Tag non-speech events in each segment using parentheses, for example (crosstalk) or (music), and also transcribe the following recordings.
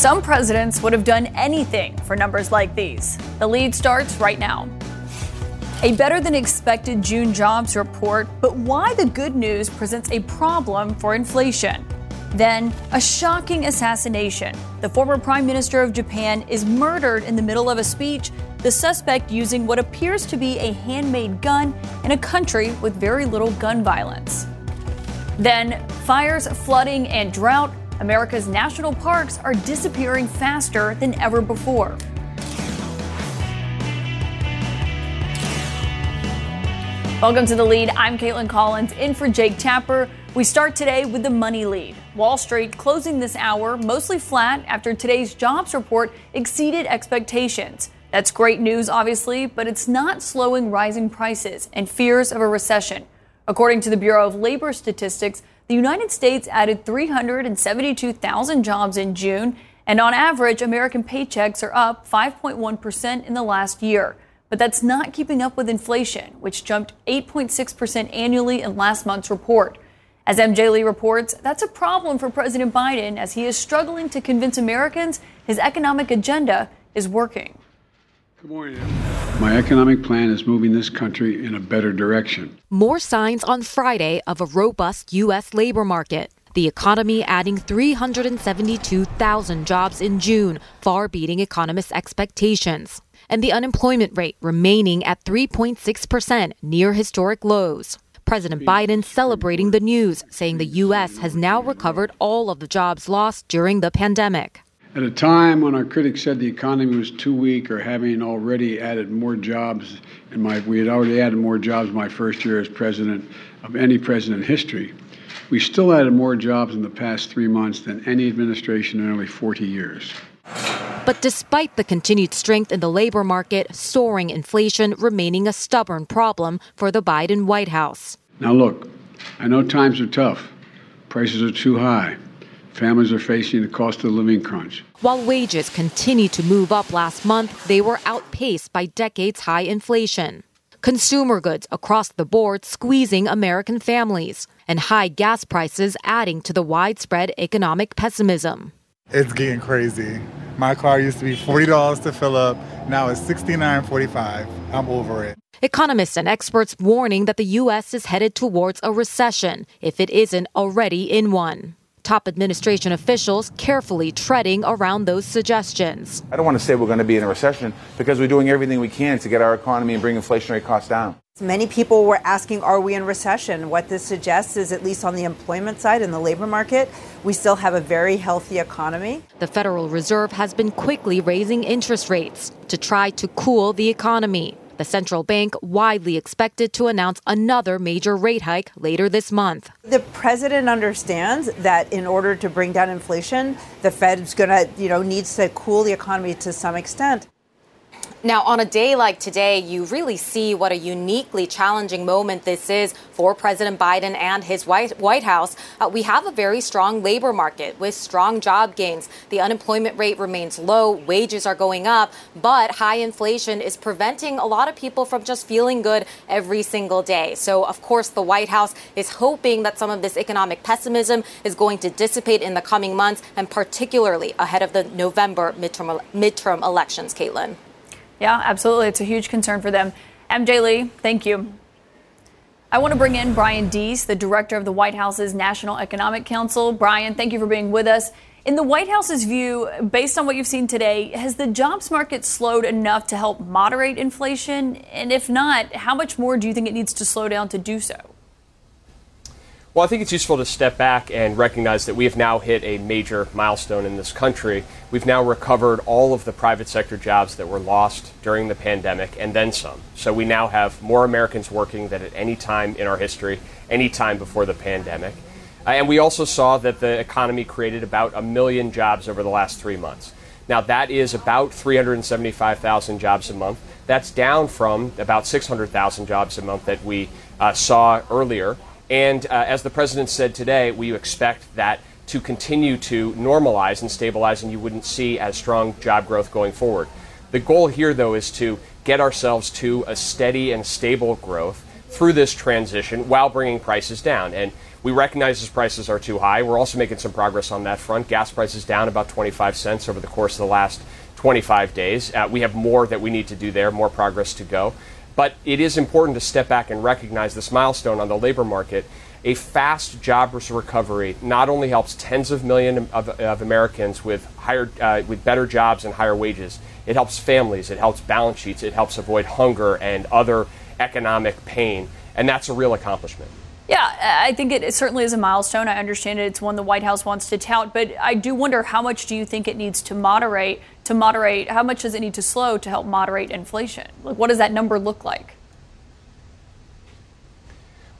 Some presidents would have done anything for numbers like these. The lead starts right now. A better than expected June jobs report, but why the good news presents a problem for inflation. Then, a shocking assassination. The former Prime Minister of Japan is murdered in the middle of a speech, the suspect using what appears to be a handmade gun in a country with very little gun violence. Then, fires, flooding, and drought. America's national parks are disappearing faster than ever before. Welcome to the lead. I'm Kaitlan Collins in for Jake Tapper. We start today with the money lead. Wall Street closing this hour mostly flat after today's jobs report exceeded expectations. That's great news, obviously, but it's not slowing rising prices and fears of a recession. According to the Bureau of Labor Statistics, the United States added 372,000 jobs in June, and on average, American paychecks are up 5.1% in the last year. But that's not keeping up with inflation, which jumped 8.6% annually in last month's report. As MJ Lee reports, that's a problem for President Biden as he is struggling to convince Americans his economic agenda is working. Good morning. My economic plan is moving this country in a better direction. More signs on Friday of a robust U.S. labor market. The economy adding 372,000 jobs in June, far beating economists' expectations and the unemployment rate remaining at 3.6%, near historic lows. President Biden celebrating the news, saying the U.S. has now recovered all of the jobs lost during the pandemic. At a time when our critics said the economy was too weak or having already added more jobs, and my, we had already added more jobs my first year as president of any president in history, we still added more jobs in the past three months than any administration in nearly 40 years. But despite the continued strength in the labor market, soaring inflation remaining a stubborn problem for the Biden White House. Now, look, I know times are tough. Prices are too high. Families are facing the cost of living crunch. While wages continued to move up last month, they were outpaced by decades high inflation. Consumer goods across the board squeezing American families, and high gas prices adding to the widespread economic pessimism. It's getting crazy. My car used to be $40 to fill up. Now it's $69.45. I'm over it. Economists and experts warning that the U.S. is headed towards a recession if it isn't already in one. Top administration officials carefully treading around those suggestions. I don't want to say we're going to be in a recession because we're doing everything we can to get our economy and bring inflationary costs down. Many people were asking, are we in recession? What this suggests is, at least on the employment side in the labor market, we still have a very healthy economy. The Federal Reserve has been quickly raising interest rates to try to cool the economy. The central bank widely expected to announce another major rate hike later this month. The president understands that in order to bring down inflation, the Fed's going to, you know, needs to cool the economy to some extent. Now, on a day like today, you really see what a uniquely challenging moment this is for President Biden and his White House. Uh, we have a very strong labor market with strong job gains. The unemployment rate remains low, wages are going up, but high inflation is preventing a lot of people from just feeling good every single day. So, of course, the White House is hoping that some of this economic pessimism is going to dissipate in the coming months, and particularly ahead of the November midterm, midterm elections, Kaitlan. Yeah, absolutely. It's a huge concern for them. MJ Lee, thank you. I want to bring in Brian Deese, the director of the White House's National Economic Council. Brian, thank you for being with us. In the White House's view, based on what you've seen today, has the jobs market slowed enough to help moderate inflation? And if not, how much more do you think it needs to slow down to do so? Well, I think it's useful to step back and recognize that we have now hit a major milestone in this country. We've now recovered all of the private sector jobs that were lost during the pandemic and then some. So we now have more Americans working than at any time in our history, any time before the pandemic. Uh, and we also saw that the economy created about a million jobs over the last three months. Now, that is about 375,000 jobs a month. That's down from about 600,000 jobs a month that we uh, saw earlier. And uh, as the president said today, we expect that to continue to normalize and stabilize, and you wouldn't see as strong job growth going forward. The goal here, though, is to get ourselves to a steady and stable growth through this transition while bringing prices down. And We recognize his prices are too high. We're also making some progress on that front. Gas prices down about 25 cents over the course of the last 25 days. Uh, we have more that we need to do there, more progress to go. But it is important to step back and recognize this milestone on the labor market. A fast jobless recovery not only helps tens of millions of, of Americans with higher, uh, with better jobs and higher wages. It helps families. It helps balance sheets. It helps avoid hunger and other economic pain, and that's a real accomplishment. Yeah, I think it certainly is a milestone. I understand it. It's one the White House wants to tout, but I do wonder how much do you think it needs to moderate? To moderate, how much does it need to slow to help moderate inflation? Like, what does that number look like?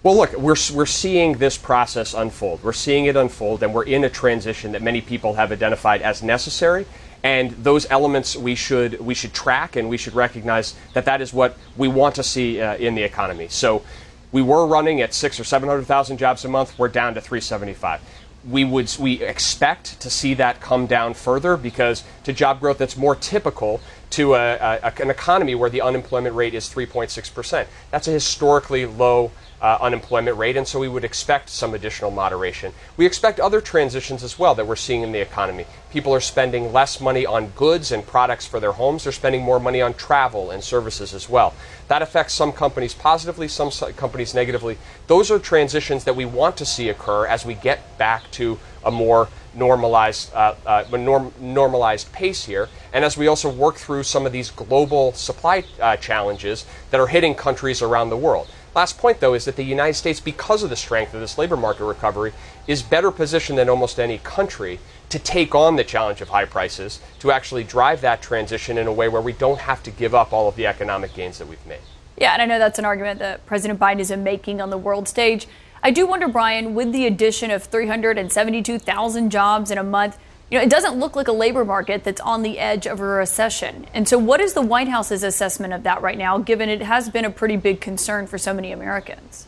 Well, look, we're, we're seeing this process unfold. We're seeing it unfold, and we're in a transition that many people have identified as necessary. And those elements we should we should track, and we should recognize that that is what we want to see uh, in the economy. So we were running at six or 700,000 jobs a month. We're down to 375. We would we expect to see that come down further because to job growth that's more typical to a, a, an economy where the unemployment rate is 3.6 percent. That's a historically low uh, unemployment rate, and so we would expect some additional moderation. We expect other transitions as well that we're seeing in the economy. People are spending less money on goods and products for their homes, they're spending more money on travel and services as well. That affects some companies positively, some companies negatively. Those are transitions that we want to see occur as we get back to a more normalized, uh, uh, norm- normalized pace here, and as we also work through some of these global supply uh, challenges that are hitting countries around the world. Last point, though, is that the United States, because of the strength of this labor market recovery, is better positioned than almost any country to take on the challenge of high prices, to actually drive that transition in a way where we don't have to give up all of the economic gains that we've made. Yeah, and I know that's an argument that President Biden is making on the world stage. I do wonder, Brian, with the addition of 372,000 jobs in a month, you know, it doesn't look like a labor market that's on the edge of a recession. And so, what is the White House's assessment of that right now, given it has been a pretty big concern for so many Americans?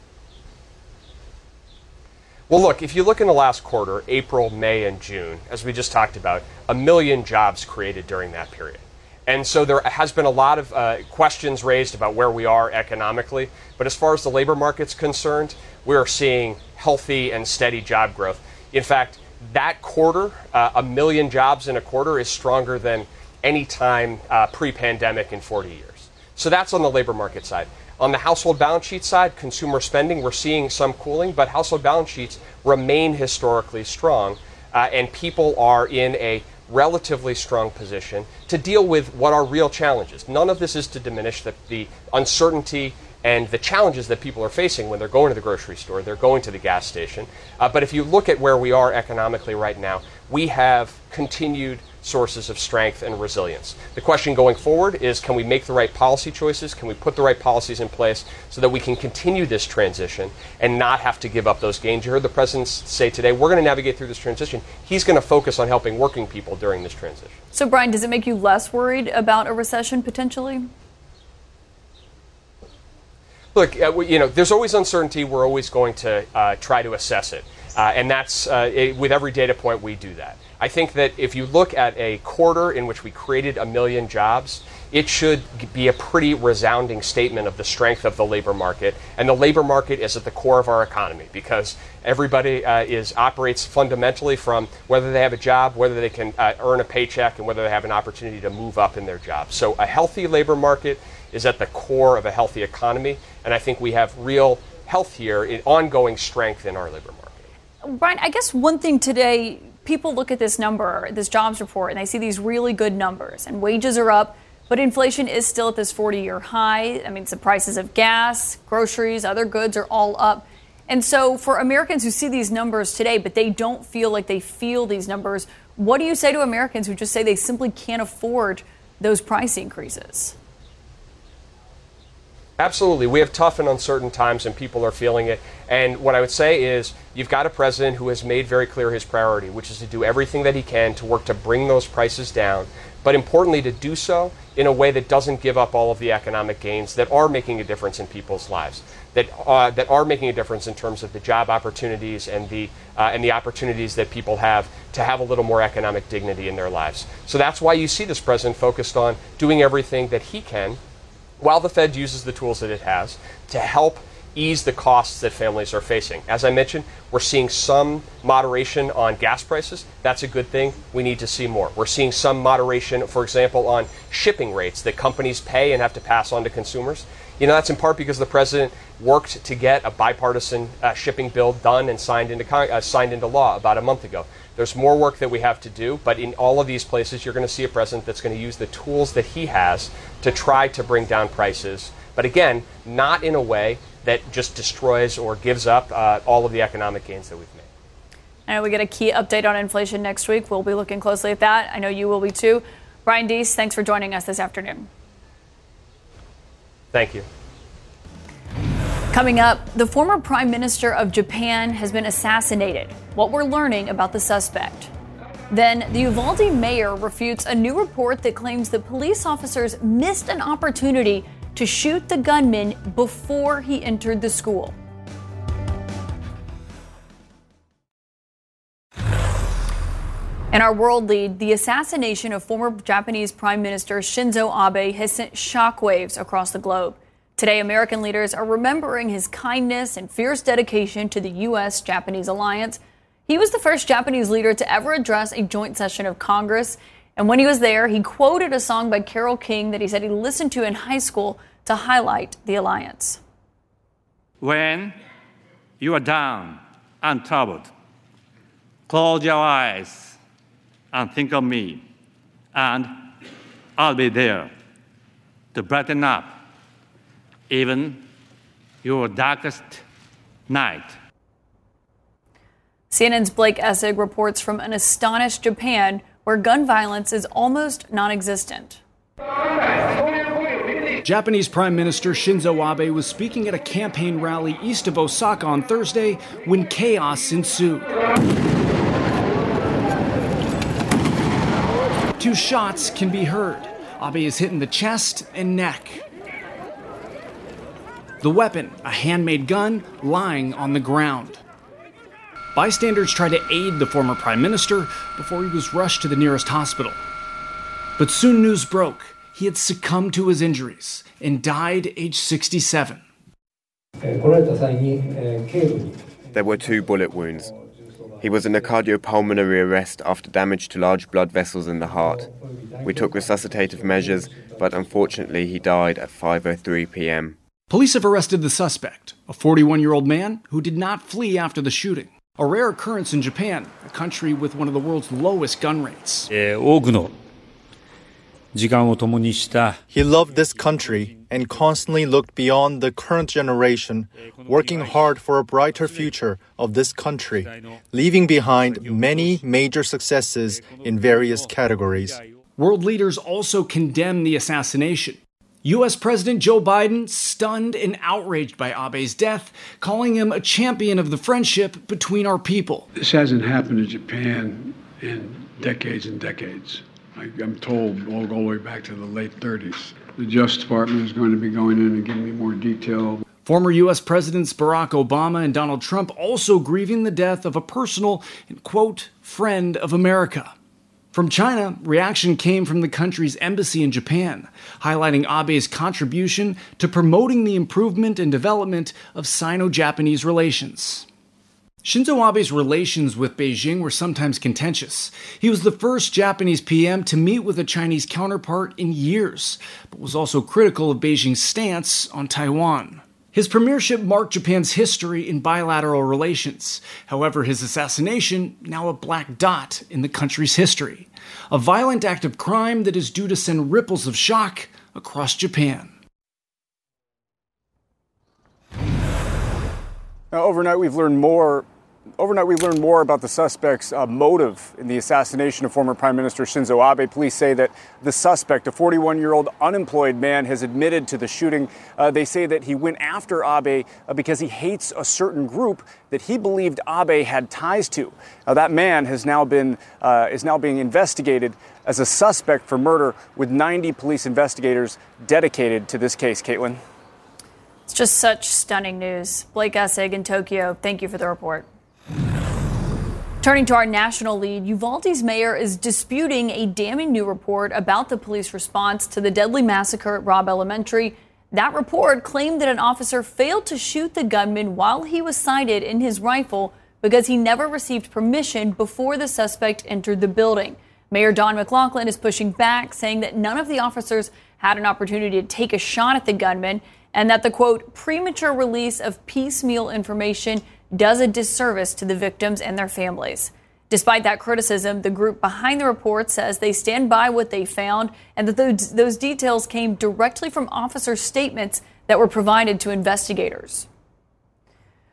Well, look, if you look in the last quarter, April, May, and June, as we just talked about, a million jobs created during that period. And so there has been a lot of uh, questions raised about where we are economically. But as far as the labor market's concerned, we're seeing healthy and steady job growth. In fact, that quarter, uh, a million jobs in a quarter, is stronger than any time uh, pre pandemic in 40 years. So that's on the labor market side. On the household balance sheet side, consumer spending, we're seeing some cooling, but household balance sheets remain historically strong, uh, and people are in a relatively strong position to deal with what are real challenges. None of this is to diminish the, the uncertainty and the challenges that people are facing when they're going to the grocery store, they're going to the gas station. Uh, but if you look at where we are economically right now, we have continued sources of strength and resilience. The question going forward is can we make the right policy choices? Can we put the right policies in place so that we can continue this transition and not have to give up those gains? You heard the president say today, we're going to navigate through this transition. He's going to focus on helping working people during this transition. So, Brian, does it make you less worried about a recession potentially? Look, uh, you know, there's always uncertainty. We're always going to uh, try to assess it. Uh, and that's, uh, it, with every data point, we do that. I think that if you look at a quarter in which we created a million jobs, it should be a pretty resounding statement of the strength of the labor market. And the labor market is at the core of our economy because everybody uh, is operates fundamentally from whether they have a job, whether they can uh, earn a paycheck, and whether they have an opportunity to move up in their job. So a healthy labor market is at the core of a healthy economy, and I think we have real health here, ongoing strength in our labor market. Brian, I guess one thing today, people look at this number, this jobs report, and they see these really good numbers, and wages are up, but inflation is still at this 40 year high. I mean, the prices of gas, groceries, other goods are all up. And so, for Americans who see these numbers today, but they don't feel like they feel these numbers, what do you say to Americans who just say they simply can't afford those price increases? Absolutely. We have tough and uncertain times, and people are feeling it. And what I would say is you've got a president who has made very clear his priority, which is to do everything that he can to work to bring those prices down, but importantly, to do so in a way that doesn't give up all of the economic gains that are making a difference in people's lives, that, uh, that are making a difference in terms of the job opportunities and the, uh, and the opportunities that people have to have a little more economic dignity in their lives. So that's why you see this president focused on doing everything that he can while the Fed uses the tools that it has to help ease the costs that families are facing. As I mentioned, we're seeing some moderation on gas prices. That's a good thing. We need to see more. We're seeing some moderation, for example, on shipping rates that companies pay and have to pass on to consumers. You know, that's in part because the president worked to get a bipartisan uh, shipping bill done and signed into, uh, signed into law about a month ago. There's more work that we have to do, but in all of these places, you're going to see a president that's going to use the tools that he has to try to bring down prices. But again, not in a way that just destroys or gives up uh, all of the economic gains that we've made. And we get a key update on inflation next week. We'll be looking closely at that. I know you will be too. Brian Deese, thanks for joining us this afternoon. Thank you. Coming up, the former prime minister of Japan has been assassinated. What we're learning about the suspect. Then, the Uvalde mayor refutes a new report that claims the police officers missed an opportunity to shoot the gunman before he entered the school. In our world lead, the assassination of former Japanese Prime Minister Shinzo Abe has sent shockwaves across the globe. Today, American leaders are remembering his kindness and fierce dedication to the U.S. Japanese alliance. He was the first Japanese leader to ever address a joint session of Congress and when he was there, he quoted a song by Carole King that he said he listened to in high school to highlight the alliance. When you are down and troubled, close your eyes and think of me, and I'll be there to brighten up even your darkest night. CNN's Blake Essig reports from an astonished Japan where gun violence is almost non existent. Japanese Prime Minister Shinzo Abe was speaking at a campaign rally east of Osaka on Thursday when chaos ensued. Two shots can be heard. Abe is hit in the chest and neck. The weapon, a handmade gun, lying on the ground. Bystanders tried to aid the former prime minister before he was rushed to the nearest hospital. But soon news broke he had succumbed to his injuries and died age 67. There were two bullet wounds. He was in a cardiopulmonary arrest after damage to large blood vessels in the heart. We took resuscitative measures, but unfortunately he died at 5:03 p.m. Police have arrested the suspect, a 41-year-old man who did not flee after the shooting a rare occurrence in Japan, a country with one of the world's lowest gun rates. He loved this country and constantly looked beyond the current generation, working hard for a brighter future of this country, leaving behind many major successes in various categories. World leaders also condemn the assassination. US President Joe Biden stunned and outraged by Abe's death, calling him a champion of the friendship between our people. This hasn't happened in Japan in decades and decades. I, am told all the way back to the late 30s. The Justice Department is going to be going in and giving me more detail. Former U.S. Presidents Barack Obama and Donald Trump also grieving the death of a personal and, quote, friend of America. From China, reaction came from the country's embassy in Japan, highlighting Abe's contribution to promoting the improvement and development of Sino Japanese relations. Shinzo Abe's relations with Beijing were sometimes contentious. He was the first Japanese PM to meet with a Chinese counterpart in years, but was also critical of Beijing's stance on Taiwan. His premiership marked Japan's history in bilateral relations. However, his assassination, now a black dot in the country's history. A violent act of crime that is due to send ripples of shock across Japan. Now, overnight, we've learned more Overnight, we learned more about the suspect's uh, motive in the assassination of former Prime Minister Shinzo Abe. Police say that the suspect, a 41 year old unemployed man, has admitted to the shooting. Uh, they say that he went after Abe uh, because he hates a certain group that he believed Abe had ties to. Now, that man has now been, uh, is now being investigated as a suspect for murder with 90 police investigators dedicated to this case. Kaitlan. It's just such stunning news. Blake Essig in Tokyo, thank you for the report. Turning to our national lead, Uvalde's mayor is disputing a damning new report about the police response to the deadly massacre at Robb Elementary. That report claimed that an officer failed to shoot the gunman while he was sighted in his rifle because he never received permission before the suspect entered the building. Mayor Don McLaughlin is pushing back, saying that none of the officers had an opportunity to take a shot at the gunman and that the quote, premature release of piecemeal information does a disservice to the victims and their families. Despite that criticism, the group behind the report says they stand by what they found and that those, those details came directly from officers' statements that were provided to investigators.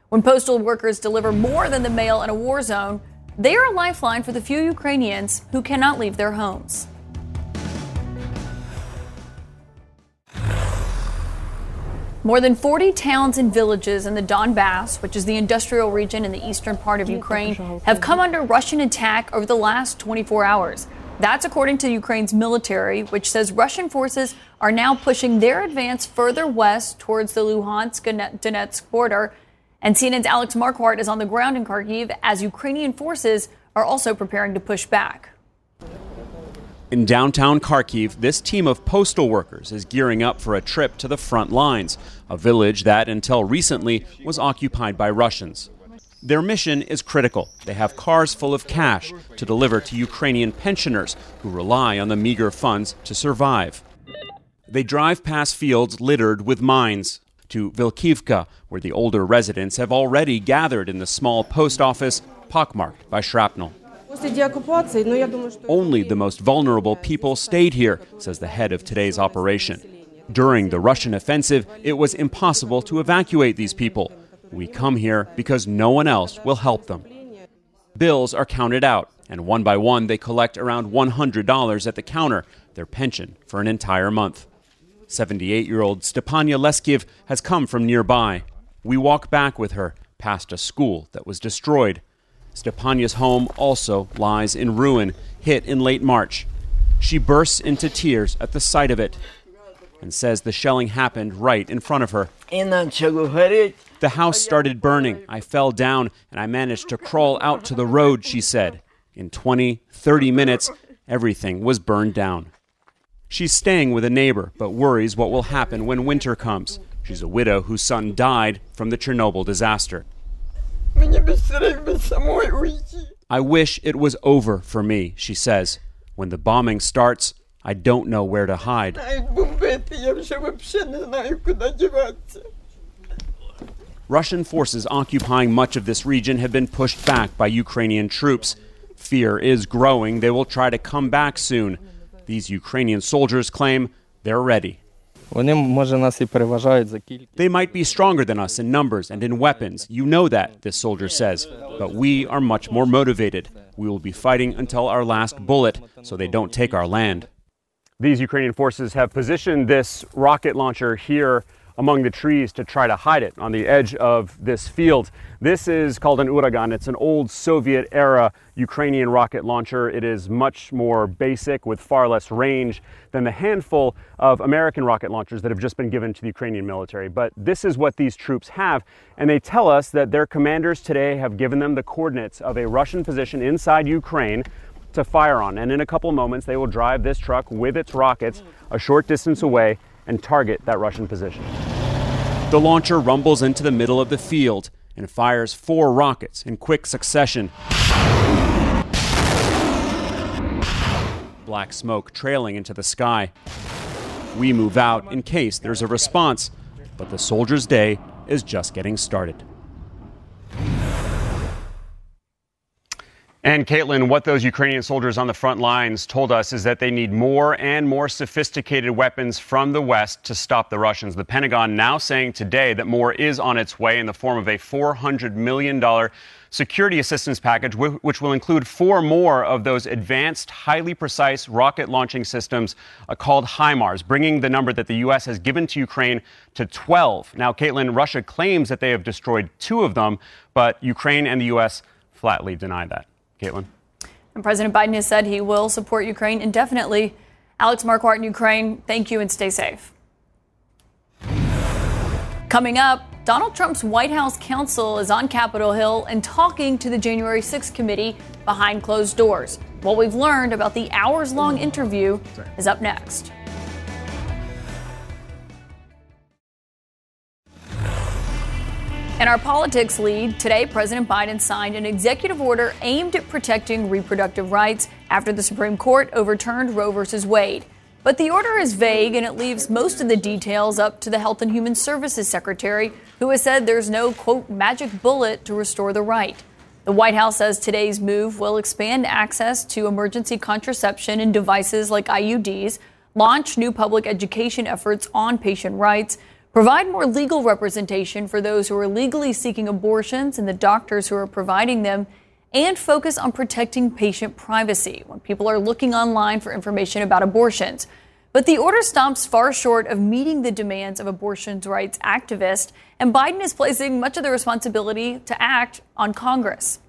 When postal workers deliver more than the mail in a war zone, they are a lifeline for the few Ukrainians who cannot leave their homes. More than 40 towns and villages in the Donbass, which is the industrial region in the eastern part of Ukraine, have come under Russian attack over the last 24 hours. That's according to Ukraine's military, which says Russian forces are now pushing their advance further west towards the Luhansk Donetsk border. And CNN's Alex Marquardt is on the ground in Kharkiv as Ukrainian forces are also preparing to push back. In downtown Kharkiv, this team of postal workers is gearing up for a trip to the front lines, a village that, until recently, was occupied by Russians. Their mission is critical. They have cars full of cash to deliver to Ukrainian pensioners who rely on the meager funds to survive. They drive past fields littered with mines to Vilkivka, where the older residents have already gathered in the small post office pockmarked by shrapnel. Only the most vulnerable people stayed here, says the head of today's operation. During the Russian offensive, it was impossible to evacuate these people. We come here because no one else will help them. Bills are counted out, and one by one they collect around $100 at the counter, their pension for an entire month. 78 year old Stepania Leskiev has come from nearby. We walk back with her past a school that was destroyed Stepania's home also lies in ruin, hit in late March. She bursts into tears at the sight of it and says the shelling happened right in front of her. The house started burning. I fell down and I managed to crawl out to the road, she said. In 20, 30 minutes, everything was burned down. She's staying with a neighbor, but worries what will happen when winter comes. She's a widow whose son died from the Chernobyl disaster. I wish it was over for me, she says. When the bombing starts, I don't know where to hide. Russian forces occupying much of this region have been pushed back by Ukrainian troops. Fear is growing they will try to come back soon. These Ukrainian soldiers claim they're ready. They might be stronger than us in numbers and in weapons. You know that, this soldier says. But we are much more motivated. We will be fighting until our last bullet so they don't take our land. These Ukrainian forces have positioned this rocket launcher here among the trees to try to hide it on the edge of this field. This is called an Uragan. It's an old Soviet era Ukrainian rocket launcher. It is much more basic with far less range than the handful of American rocket launchers that have just been given to the Ukrainian military. But this is what these troops have, and they tell us that their commanders today have given them the coordinates of a Russian position inside Ukraine to fire on. And in a couple moments, they will drive this truck with its rockets a short distance away and target that Russian position. The launcher rumbles into the middle of the field and fires four rockets in quick succession. Black smoke trailing into the sky. We move out in case there's a response, but the soldier's day is just getting started. And Kaitlan, what those Ukrainian soldiers on the front lines told us is that they need more and more sophisticated weapons from the West to stop the Russians. The Pentagon now saying today that more is on its way in the form of a $400 million security assistance package, which will include four more of those advanced, highly precise rocket launching systems uh, called HIMARS, bringing the number that the U.S. has given to Ukraine to 12. Now, Kaitlan, Russia claims that they have destroyed two of them, but Ukraine and the U.S. flatly deny that. Kaitlan. And President Biden has said he will support Ukraine indefinitely. Alex Marquardt in Ukraine, thank you and stay safe. Coming up, Donald Trump's White House counsel is on Capitol Hill and talking to the January 6th committee behind closed doors. What we've learned about the hours long interview is up next. In our politics lead, today President Biden signed an executive order aimed at protecting reproductive rights after the Supreme Court overturned Roe v. Wade. But the order is vague and it leaves most of the details up to the Health and Human Services Secretary, who has said there's no, quote, magic bullet to restore the right. The White House says today's move will expand access to emergency contraception and devices like IUDs, launch new public education efforts on patient rights, provide more legal representation for those who are legally seeking abortions and the doctors who are providing them, and focus on protecting patient privacy when people are looking online for information about abortions. But the order stops far short of meeting the demands of abortion rights activists, and Biden is placing much of the responsibility to act on Congress.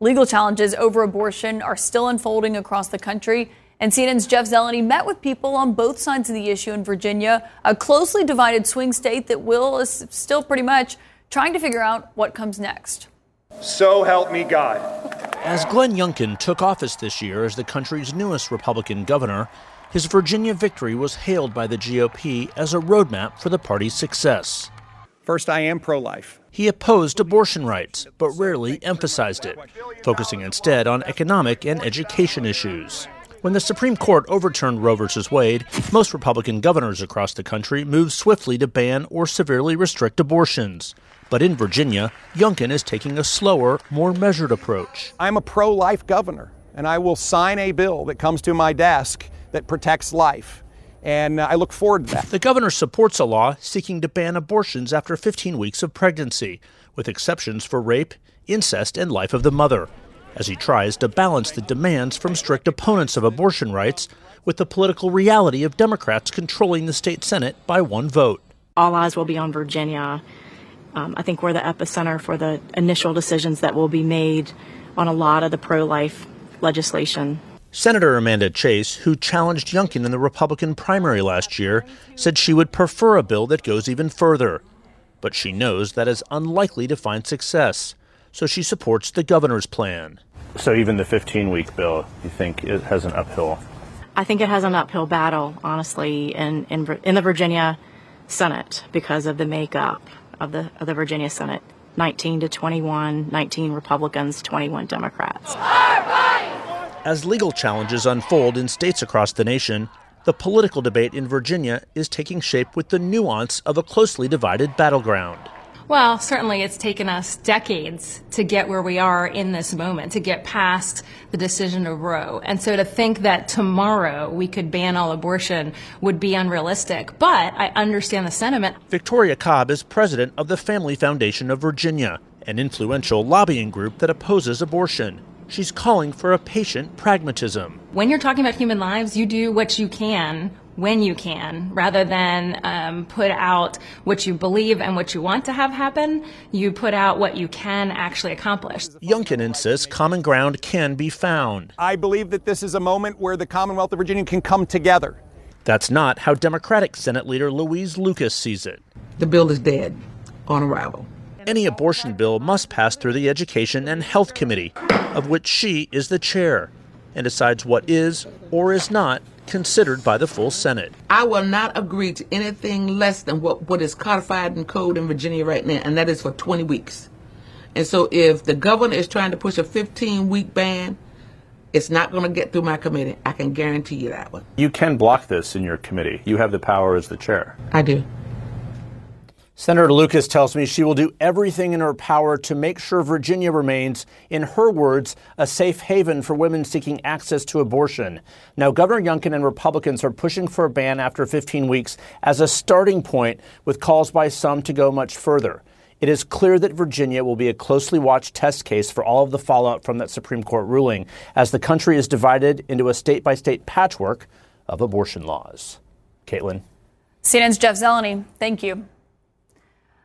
Legal challenges over abortion are still unfolding across the country, and CNN's Jeff Zeleny met with people on both sides of the issue in Virginia, a closely divided swing state that Will is still pretty much trying to figure out what comes next. So help me God. As Glenn Youngkin took office this year as the country's newest Republican governor, his Virginia victory was hailed by the GOP as a roadmap for the party's success. First, I am pro life. He opposed abortion rights, but rarely emphasized it, focusing instead on economic and education issues. When the Supreme Court overturned Roe v. Wade, most Republican governors across the country moved swiftly to ban or severely restrict abortions. But in Virginia, Youngkin is taking a slower, more measured approach. I'm a pro life governor, and I will sign a bill that comes to my desk that protects life. And I look forward to that. The governor supports a law seeking to ban abortions after 15 weeks of pregnancy, with exceptions for rape, incest, and life of the mother as he tries to balance the demands from strict opponents of abortion rights with the political reality of Democrats controlling the state Senate by one vote. All eyes will be on Virginia. Um, I think we're the epicenter for the initial decisions that will be made on a lot of the pro life legislation. Senator Amanda Chase, who challenged Youngkin in the Republican primary last year, said she would prefer a bill that goes even further. But she knows that is unlikely to find success so she supports the governor's plan. So even the 15 week bill, you think it has an uphill? I think it has an uphill battle, honestly, in, in, in the Virginia Senate because of the makeup of the, of the Virginia Senate 19 to 21, 19 Republicans, 21 Democrats. As legal challenges unfold in states across the nation, the political debate in Virginia is taking shape with the nuance of a closely divided battleground. Well, certainly it's taken us decades to get where we are in this moment, to get past the decision of Roe. And so to think that tomorrow we could ban all abortion would be unrealistic. But I understand the sentiment. Victoria Cobb is president of the Family Foundation of Virginia, an influential lobbying group that opposes abortion. She's calling for a patient pragmatism. When you're talking about human lives, you do what you can when you can, rather than um, put out what you believe and what you want to have happen. You put out what you can actually accomplish. Youngkin insists common ground can be found. I believe that this is a moment where the Commonwealth of Virginia can come together. That's not how Democratic Senate Leader Louise Lucas sees it. The bill is dead on arrival. Any abortion bill must pass through the Education and Health Committee, of which she is the chair, and decides what is or is not considered by the full Senate. I will not agree to anything less than what, what is codified in code in Virginia right now, and that is for 20 weeks. And so if the governor is trying to push a 15 week ban, it's not going to get through my committee. I can guarantee you that one. You can block this in your committee. You have the power as the chair. I do. Senator Lucas tells me she will do everything in her power to make sure Virginia remains, in her words, a safe haven for women seeking access to abortion. Now, Governor Youngkin and Republicans are pushing for a ban after 15 weeks as a starting point, with calls by some to go much further. It is clear that Virginia will be a closely watched test case for all of the fallout from that Supreme Court ruling, as the country is divided into a state by state patchwork of abortion laws. Kaitlan. CNN's Jeff Zeleny, thank you.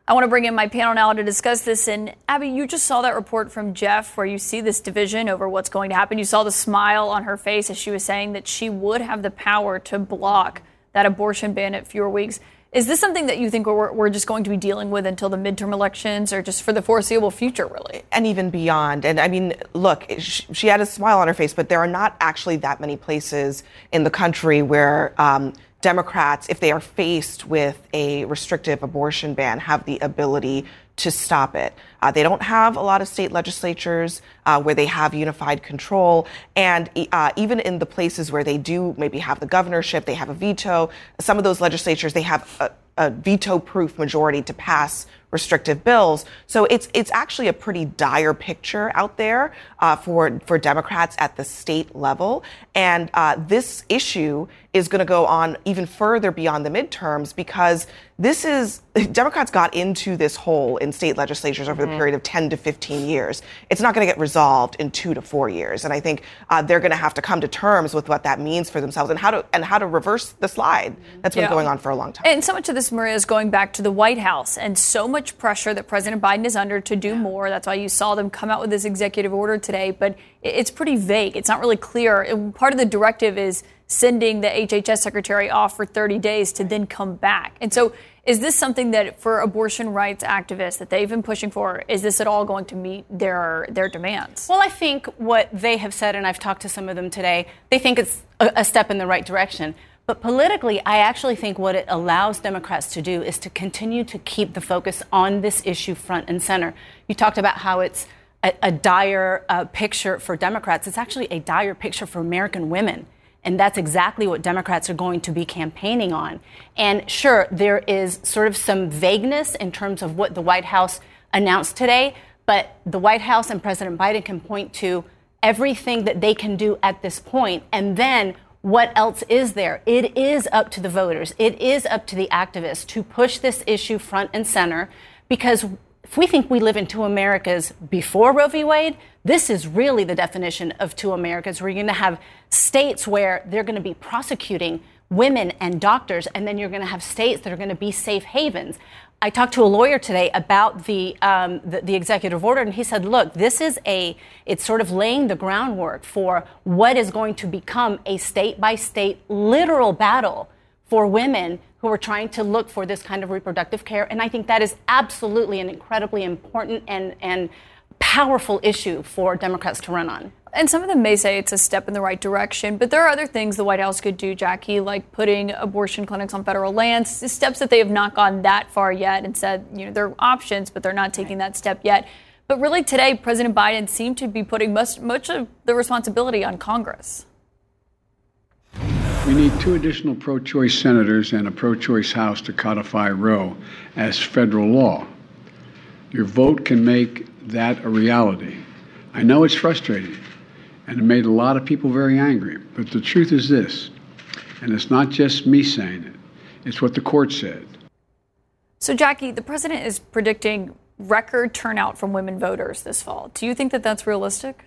I want to bring in my panel now to discuss this. And Abby, you just saw that report from Jeff where you see this division over what's going to happen. You saw the smile on her face as she was saying that she would have the power to block that abortion ban at fewer weeks. Is this something that you think we're, we're just going to be dealing with until the midterm elections or just for the foreseeable future, really? And even beyond. And I mean, look, she had a smile on her face, but there are not actually that many places in the country where um, Democrats, if they are faced with a restrictive abortion ban, have the ability to stop it. Uh, they don't have a lot of state legislatures uh, where they have unified control. And uh, even in the places where they do maybe have the governorship, they have a veto, some of those legislatures, they have a, a veto proof majority to pass restrictive bills. So it's it's actually a pretty dire picture out there uh, for for Democrats at the state level, and uh, this issue is going to go on even further beyond the midterms because this is (laughs) Democrats got into this hole in state legislatures over mm-hmm. period of 10 to 15 years. It's not going to get resolved in two to four years, and I think uh, they're going to have to come to terms with what that means for themselves and how to and how to reverse the slide. That's been yeah. going on for a long time. And so much of this, Maria, is going back to the White House, and so much pressure that President Biden is under to do more. That's why you saw them come out with this executive order today, but it's pretty vague. It's not really clear. Part of the directive is sending the HHS secretary off for 30 days to then come back. And so is this something that for abortion rights activists that they've been pushing for, is this at all going to meet their their demands? Well, I think what they have said, and I've talked to some of them today, they think it's a, a step in the right direction. But politically, I actually think what it allows Democrats to do is to continue to keep the focus on this issue front and center. You talked about how it's a, a dire uh, picture for Democrats. It's actually a dire picture for American women. And that's exactly what Democrats are going to be campaigning on. And sure, there is sort of some vagueness in terms of what the White House announced today, but the White House and President Biden can point to everything that they can do at this point. And then what else is there? It is up to the voters, it is up to the activists to push this issue front and center because if we think we live in two Americas before Roe v. Wade, this is really the definition of two Americas. You're going to have states where they're going to be prosecuting women and doctors, and then you're going to have states that are going to be safe havens. I talked to a lawyer today about the, um, the, the executive order, and he said, "Look, this is a it's sort of laying the groundwork for what is going to become a state by state literal battle for women who are trying to look for this kind of reproductive care. And I think that is absolutely an incredibly important and, and powerful issue for Democrats to run on. And some of them may say it's a step in the right direction, but there are other things the White House could do, Jackie, like putting abortion clinics on federal lands, steps that they have not gone that far yet and said, you know, there are options, but they're not taking that step yet. But really, today, President Biden seemed to be putting much, much of the responsibility on Congress. We need two additional pro choice senators and a pro choice House to codify Roe as federal law. Your vote can make that a reality. I know it's frustrating, and it made a lot of people very angry, but the truth is this, and it's not just me saying it, it's what the court said. So, Jackie, the president is predicting record turnout from women voters this fall. Do you think that that's realistic?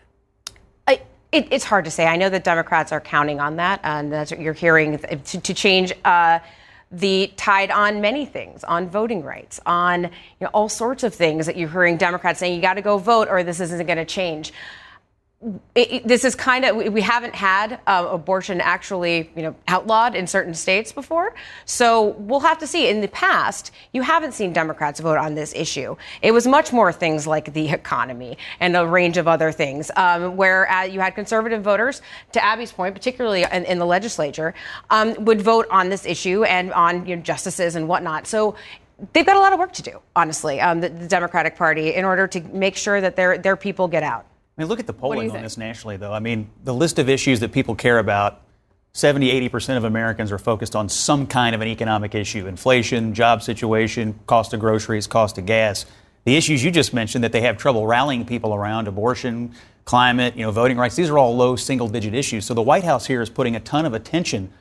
It, it's hard to say. I know that Democrats are counting on that, and that's what you're hearing to, to change uh, the tide on many things, on voting rights, on you know, all sorts of things that you're hearing Democrats saying you got to go vote or this isn't going to change it, this is kind of we haven't had uh, abortion actually you know outlawed in certain states before. So we'll have to see. In the past you haven't seen democrats vote on this issue. It was much more things like the economy and a range of other things um, where uh, you had conservative voters to abby's point particularly in, in the legislature um, would vote on this issue and on you know, justices and whatnot. So they've got a lot of work to do honestly um, the, the democratic party in order to make sure that their, their people get out I mean, look at the polling on think? this nationally, though. I mean, the list of issues that people care about 70, 80% of Americans are focused on some kind of an economic issue inflation, job situation, cost of groceries, cost of gas. The issues you just mentioned that they have trouble rallying people around abortion, climate, you know, voting rights, these are all low single digit issues. So the White House here is putting a ton of attention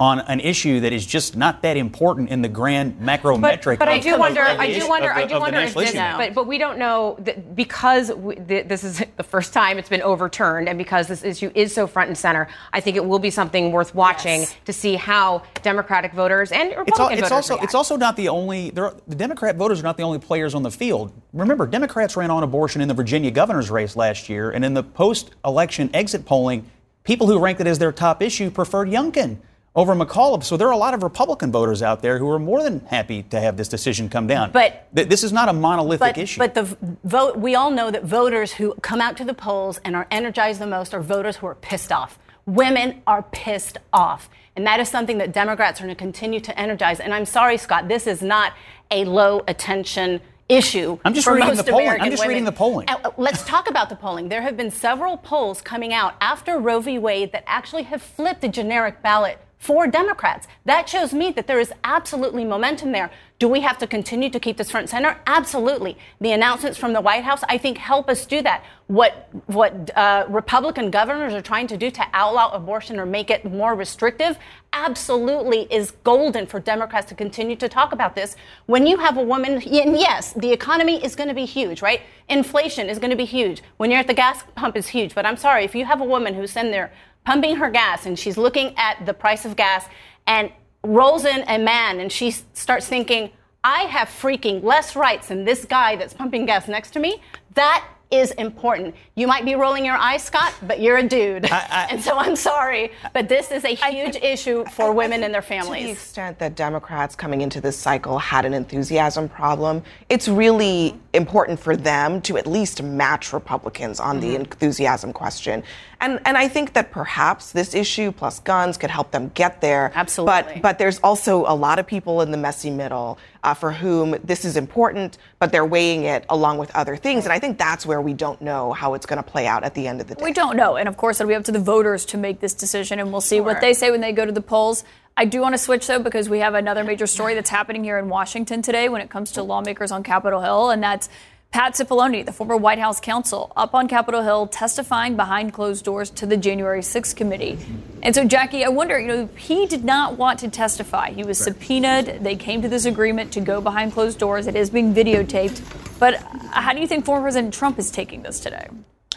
on an issue that is just not that important in the grand macro but, metric. But I do wonder. I do wonder. I do wonder if this. But but we don't know that because we, this is (laughs) the first time it's been overturned, and because this issue is so front and center, I think it will be something worth watching yes. to see how Democratic voters and Republican it's, all, it's voters also react. it's also not the only are, the Democrat voters are not the only players on the field. Remember, Democrats ran on abortion in the Virginia governor's race last year, and in the post-election exit polling, people who ranked it as their top issue preferred Youngkin over McAuliffe. So there are a lot of Republican voters out there who are more than happy to have this decision come down. But Th- this is not a monolithic but, issue. But the vote, we all know that voters who come out to the polls and are energized the most are voters who are pissed off. Women are pissed off. And that is something that Democrats are going to continue to energize. And I'm sorry, Scott, this is not a low attention issue. I'm just reading the polling. American I'm just women. reading the polling. Uh, let's talk about the polling. There have been several polls coming out after Roe v. Wade that actually have flipped the generic ballot for Democrats. That shows me that there is absolutely momentum there. Do we have to continue to keep this front center? Absolutely. The announcements from the White House, I think, help us do that. What what uh, Republican governors are trying to do to outlaw abortion or make it more restrictive, absolutely is golden for Democrats to continue to talk about this. When you have a woman, and yes, the economy is going to be huge, right? Inflation is going to be huge. When you're at the gas pump, is huge. But I'm sorry, if you have a woman who's in there pumping her gas and she's looking at the price of gas and rolls in a man and she starts thinking, I have freaking less rights than this guy that's pumping gas next to me, that is important. You might be rolling your eyes, Scott, but you're a dude. I, I, (laughs) and so I'm sorry, but this is a huge I, issue for women and their families. To the extent that Democrats coming into this cycle had an enthusiasm problem, it's really important for them to at least match Republicans on mm-hmm. the enthusiasm question. And and I think that perhaps this issue plus guns could help them get there. Absolutely. But but there's also a lot of people in the messy middle uh, for whom this is important, but they're weighing it along with other things. And I think that's where we don't know how it's going to play out at the end of the day. We don't know, and of course it'll be up to the voters to make this decision, and we'll see sure. what they say when they go to the polls. I do want to switch though because we have another major story that's happening here in Washington today when it comes to lawmakers on Capitol Hill, and that's Pat Cipollone, the former White House counsel, up on Capitol Hill testifying behind closed doors to the January 6th committee. And so, Jackie, I wonder, you know, he did not want to testify. He was subpoenaed. They came to this agreement to go behind closed doors. It is being videotaped. But how do you think former President Trump is taking this today?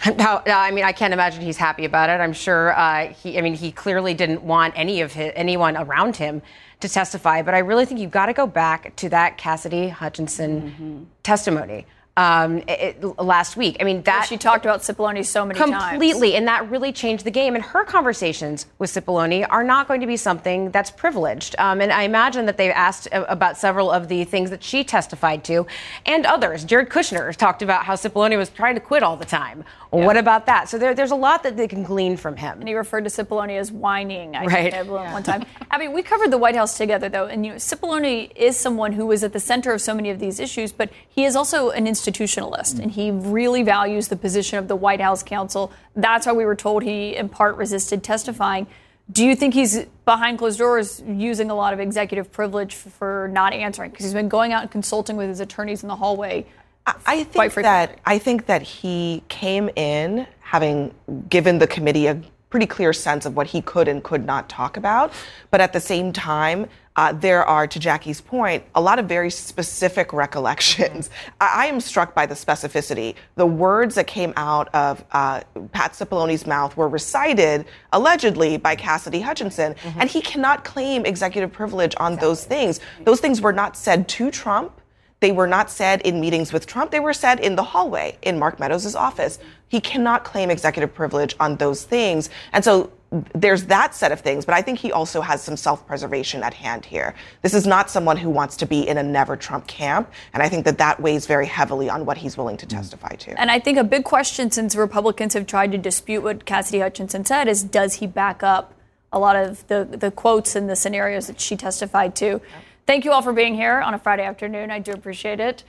(laughs) No, I mean, I can't imagine he's happy about it. I'm sure uh, he. I mean, he clearly didn't want any of his, anyone around him to testify. But I really think you've got to go back to that Cassidy Hutchinson mm-hmm. testimony um, it, last week. I mean, that she talked about Cipollone so many completely, times. Completely, and that really changed the game. And her conversations with Cipollone are not going to be something that's privileged. Um, and I imagine that they've asked about several of the things that she testified to, and others. Jared Kushner talked about how Cipollone was trying to quit all the time. Well, yeah. what about that? So there, there's a lot that they can glean from him. And he referred to Cipollone as whining. I right. think yeah. one time. (laughs) I mean, we covered the White House together, though, and you know, Cipollone is someone who was at the center of so many of these issues, but he is also an institutionalist and he really values the position of the White House counsel. That's why we were told he, in part, resisted testifying. Do you think he's behind closed doors using a lot of executive privilege for not answering? Because he's been going out and consulting with his attorneys in the hallway. I think that I think that he came in having given the committee a pretty clear sense of what he could and could not talk about, but at the same time uh, there are, to Jackie's point, a lot of very specific recollections. I, I, am struck by the specificity. The words that came out of uh, Pat Cipollone's mouth were recited allegedly by Cassidy Hutchinson, mm-hmm. and he cannot claim executive privilege on exactly. those things. Those things were not said to Trump. They were not said in meetings with Trump. They were said in the hallway in Mark Meadows' office. He cannot claim executive privilege on those things. And so there's that set of things, but I think he also has some self preservation at hand here. This is not someone who wants to be in a never Trump camp, and I think that that weighs very heavily on what he's willing to testify to. And I think a big question since Republicans have tried to dispute what Cassidy Hutchinson said is does he back up a lot of the, the quotes and the scenarios that she testified to? Thank you all for being here on a Friday afternoon. I do appreciate it.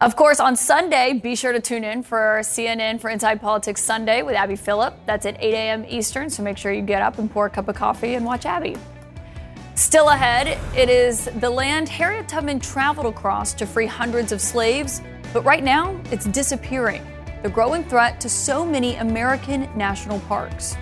Of course, on Sunday, be sure to tune in for CNN for Inside Politics Sunday with Abby Phillip. That's at 8 a.m. Eastern, so make sure you get up and pour a cup of coffee and watch Abby. Still ahead, it is the land Harriet Tubman traveled across to free hundreds of slaves, but right now it's disappearing. The growing threat to so many American national parks.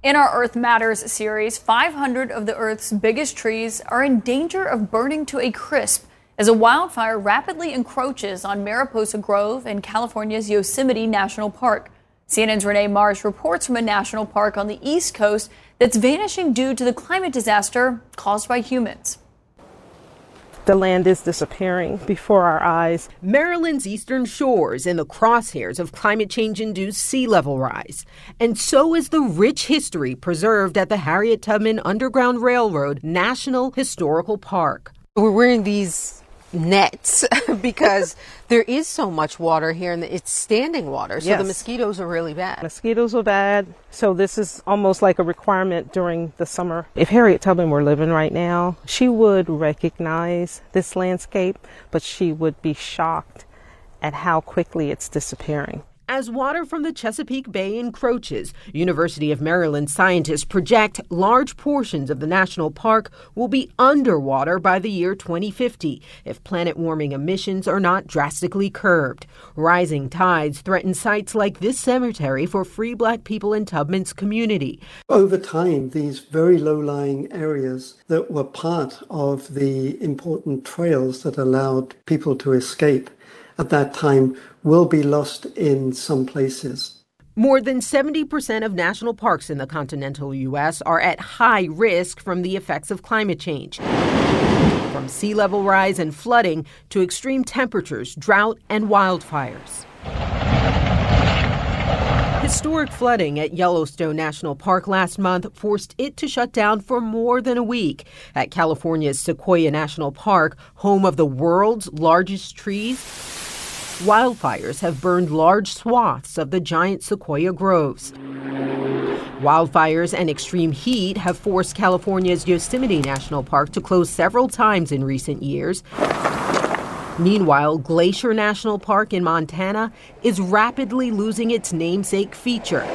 In our Earth Matters series, 500 of the Earth's biggest trees are in danger of burning to a crisp as a wildfire rapidly encroaches on Mariposa Grove in California's Yosemite National Park. CNN's Rene Marsh reports from a national park on the East Coast that's vanishing due to the climate disaster caused by humans the land is disappearing before our eyes. Maryland's eastern shores in the crosshairs of climate change induced sea level rise. And so is the rich history preserved at the Harriet Tubman Underground Railroad National Historical Park. We're wearing these nets (laughs) because there is so much water here and it's standing water. So yes. the mosquitoes are really bad. Mosquitoes are bad. So this is almost like a requirement during the summer. If Harriet Tubman were living right now, she would recognize this landscape, but she would be shocked at how quickly it's disappearing. As water from the Chesapeake Bay encroaches, University of Maryland scientists project large portions of the national park will be underwater by the year 2050 if planet warming emissions are not drastically curbed. Rising tides threaten sites like this cemetery for free black people in Tubman's community. Over time, these very low lying areas that were part of the important trails that allowed people to escape at that time will be lost in some places. More than 70% of national parks in the continental U.S. are at high risk from the effects of climate change. From sea level rise and flooding to extreme temperatures, drought, and wildfires. Historic flooding at Yellowstone National Park last month forced it to shut down for more than a week. At California's Sequoia National Park, home of the world's largest trees, Wildfires have burned large swaths of the giant sequoia groves. Wildfires and extreme heat have forced California's Yosemite National Park to close several times in recent years. Meanwhile, Glacier National Park in Montana is rapidly losing its namesake feature.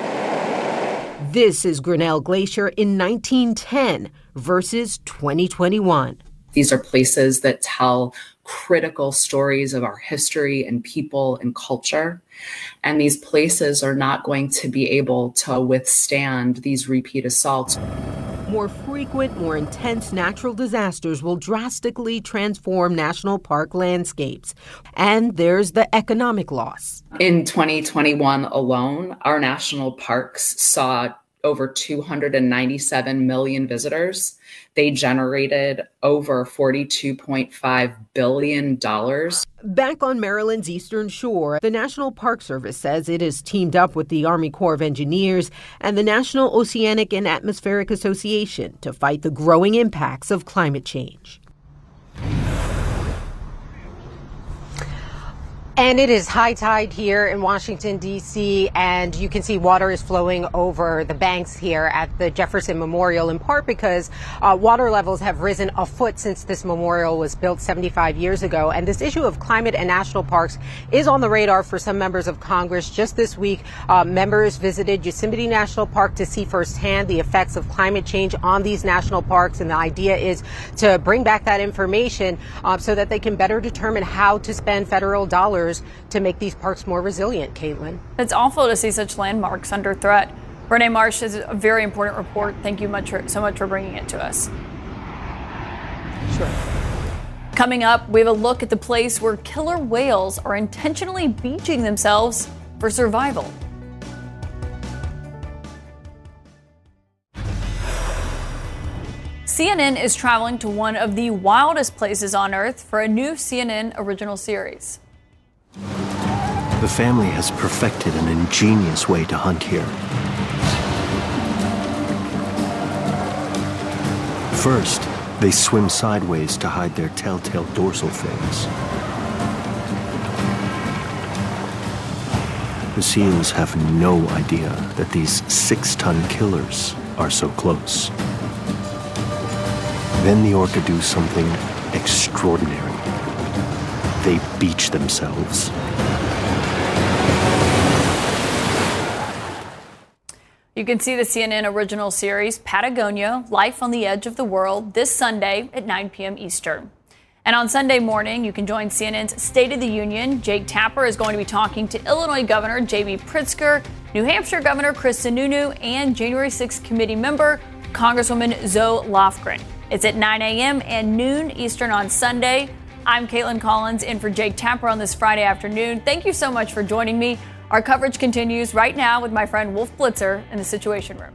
This is Grinnell Glacier in 1910 versus 2021. These are places that tell critical stories of our history and people and culture. And these places are not going to be able to withstand these repeat assaults. More frequent, more intense natural disasters will drastically transform national park landscapes. And there's the economic loss. In 2021 alone, our national parks saw over 297 million visitors. They generated over $42.5 billion. Back on Maryland's Eastern Shore, the National Park Service says it has teamed up with the Army Corps of Engineers and the National Oceanic and Atmospheric Association to fight the growing impacts of climate change. And it is high tide here in Washington, D.C., and you can see water is flowing over the banks here at the Jefferson Memorial, in part because uh, water levels have risen a foot since this memorial was built 75 years ago. And this issue of climate and national parks is on the radar for some members of Congress. Just this week, uh, members visited Yosemite National Park to see firsthand the effects of climate change on these national parks. And the idea is to bring back that information uh, so that they can better determine how to spend federal dollars to make these parks more resilient, Kaitlan. It's awful to see such landmarks under threat. Rene Marsh is a very important report. Thank you much for, so much for bringing it to us. Sure. Coming up, we have a look at the place where killer whales are intentionally beaching themselves for survival. CNN is traveling to one of the wildest places on Earth for a new CNN original series. The family has perfected an ingenious way to hunt here. First, they swim sideways to hide their telltale dorsal fins. The seals have no idea that these six-ton killers are so close. Then the orca do something extraordinary. They beach themselves. You can see the CNN original series Patagonia Life on the Edge of the World this Sunday at 9 p.m. Eastern. And on Sunday morning, you can join CNN's State of the Union. Jake Tapper is going to be talking to Illinois Governor J.B. Pritzker, New Hampshire Governor Chris Sununu, and January 6th committee member Congresswoman Zoe Lofgren. It's at 9 a.m. and noon Eastern on Sunday. I'm Kaitlan Collins in for Jake Tapper on this Friday afternoon. Thank you so much for joining me. Our coverage continues right now with my friend Wolf Blitzer in the Situation Room.